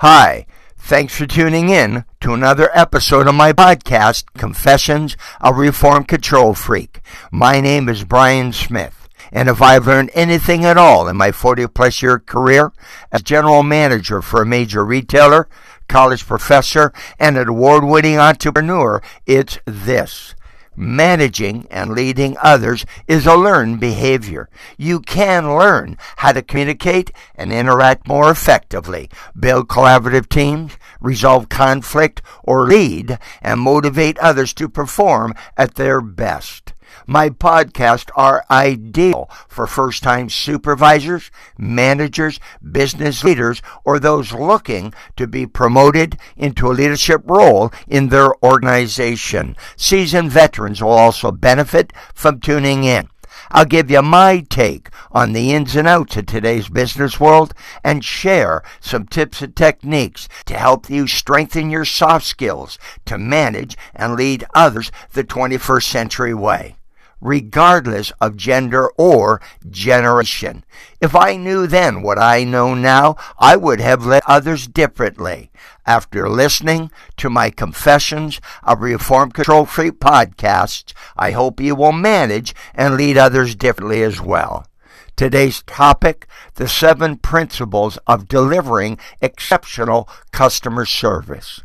Hi, thanks for tuning in to another episode of my podcast, Confessions of Reformed Control Freak. My name is Brian Smith, and if I've learned anything at all in my 40 plus year career as general manager for a major retailer, college professor, and an award winning entrepreneur, it's this. Managing and leading others is a learned behavior. You can learn how to communicate and interact more effectively, build collaborative teams, resolve conflict, or lead and motivate others to perform at their best. My podcasts are ideal for first time supervisors, managers, business leaders, or those looking to be promoted into a leadership role in their organization. Seasoned veterans will also benefit from tuning in. I'll give you my take on the ins and outs of today's business world and share some tips and techniques to help you strengthen your soft skills to manage and lead others the 21st century way regardless of gender or generation. If I knew then what I know now, I would have led others differently. After listening to my Confessions of Reformed Control Freak podcasts, I hope you will manage and lead others differently as well. Today's topic the seven principles of delivering exceptional customer service.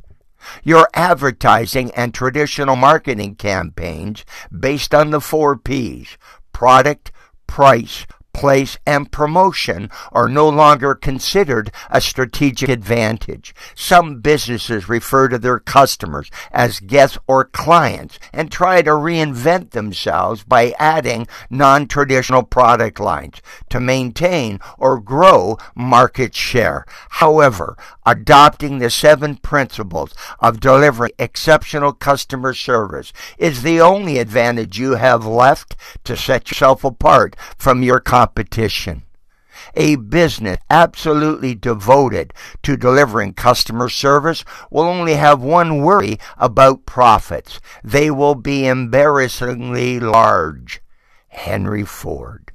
Your advertising and traditional marketing campaigns based on the four P's product, price, place, and promotion are no longer considered a strategic advantage. Some businesses refer to their customers as guests or clients and try to reinvent themselves by adding non-traditional product lines to maintain or grow market share. However, adopting the seven principles of delivering exceptional customer service is the only advantage you have left to set yourself apart from your competition competition. A business absolutely devoted to delivering customer service will only have one worry about profits. They will be embarrassingly large. Henry Ford.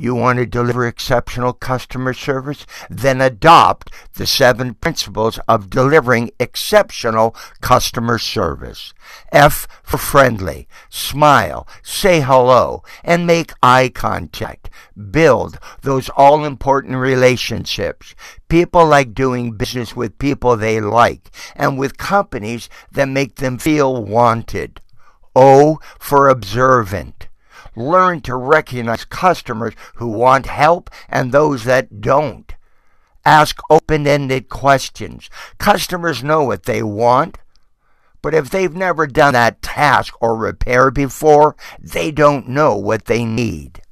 You want to deliver exceptional customer service? Then adopt the seven principles of delivering exceptional customer service. F for friendly. Smile, say hello, and make eye contact. Build those all important relationships. People like doing business with people they like and with companies that make them feel wanted. O for observant. Learn to recognize customers who want help and those that don't. Ask open ended questions. Customers know what they want, but if they've never done that task or repair before, they don't know what they need.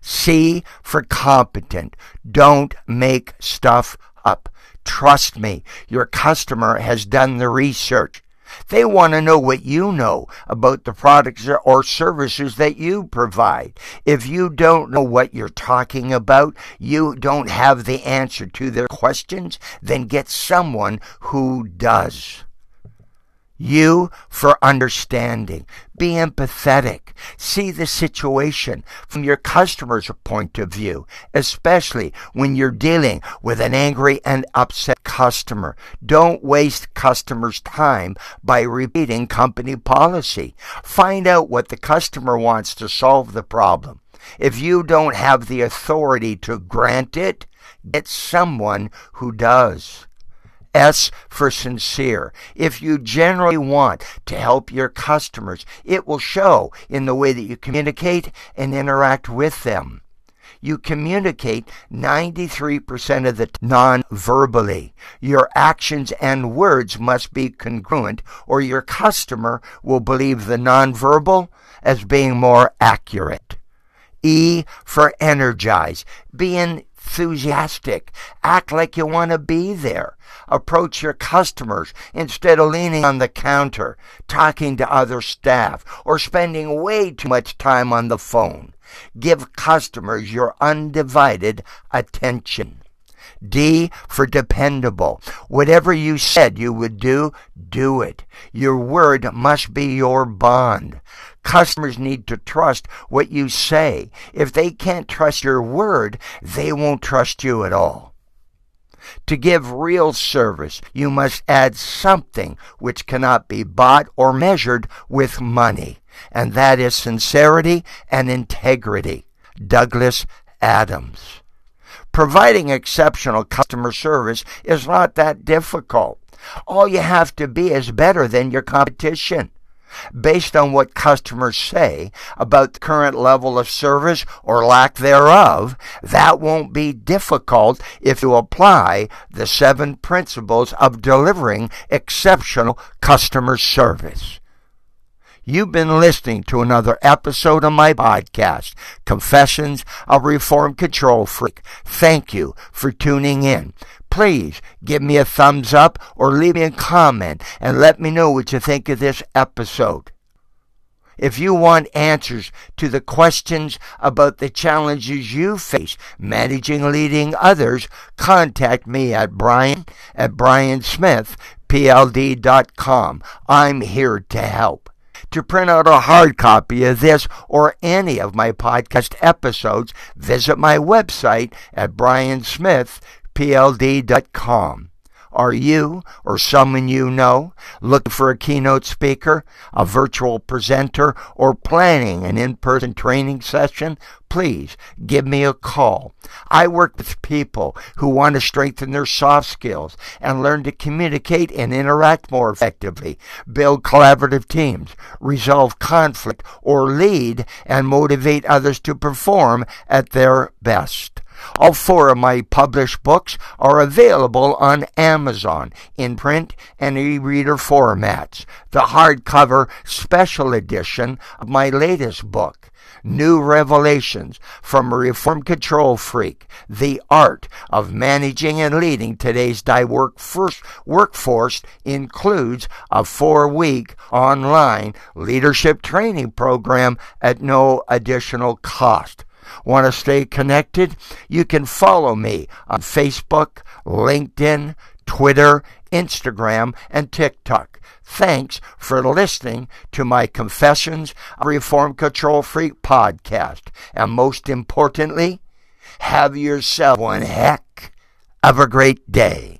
C for competent. Don't make stuff up. Trust me, your customer has done the research. They want to know what you know about the products or services that you provide. If you don't know what you're talking about, you don't have the answer to their questions, then get someone who does. U for understanding. Be empathetic. See the situation from your customer's point of view, especially when you're dealing with an angry and upset customer. Don't waste customers' time by repeating company policy. Find out what the customer wants to solve the problem. If you don't have the authority to grant it, get someone who does. S for sincere. If you generally want to help your customers, it will show in the way that you communicate and interact with them. You communicate 93% of the non verbally. Your actions and words must be congruent, or your customer will believe the nonverbal as being more accurate. E for energize. Be enthusiastic. Act like you want to be there. Approach your customers instead of leaning on the counter, talking to other staff, or spending way too much time on the phone. Give customers your undivided attention. D for dependable. Whatever you said you would do, do it. Your word must be your bond. Customers need to trust what you say. If they can't trust your word, they won't trust you at all. To give real service, you must add something which cannot be bought or measured with money, and that is sincerity and integrity. Douglas Adams. Providing exceptional customer service is not that difficult. All you have to be is better than your competition. Based on what customers say about the current level of service or lack thereof, that won't be difficult if you apply the seven principles of delivering exceptional customer service. You've been listening to another episode of my podcast, Confessions of Reformed Control Freak. Thank you for tuning in. Please give me a thumbs up or leave me a comment and let me know what you think of this episode. If you want answers to the questions about the challenges you face managing leading others, contact me at brian at briansmithpld.com. I'm here to help. To print out a hard copy of this or any of my podcast episodes, visit my website at briansmithpld.com. Are you or someone you know looking for a keynote speaker, a virtual presenter, or planning an in person training session? Please give me a call. I work with people who want to strengthen their soft skills and learn to communicate and interact more effectively, build collaborative teams, resolve conflict, or lead and motivate others to perform at their best. All four of my published books are available on Amazon in print and e-reader formats. The hardcover special edition of my latest book, New Revelations from a Reformed Control Freak, The Art of Managing and Leading Today's Diverse Workforce includes a four-week online leadership training program at no additional cost. Want to stay connected? You can follow me on Facebook, LinkedIn, Twitter, Instagram, and TikTok. Thanks for listening to my Confessions of Reformed Control Freak podcast. And most importantly, have yourself one heck of a great day.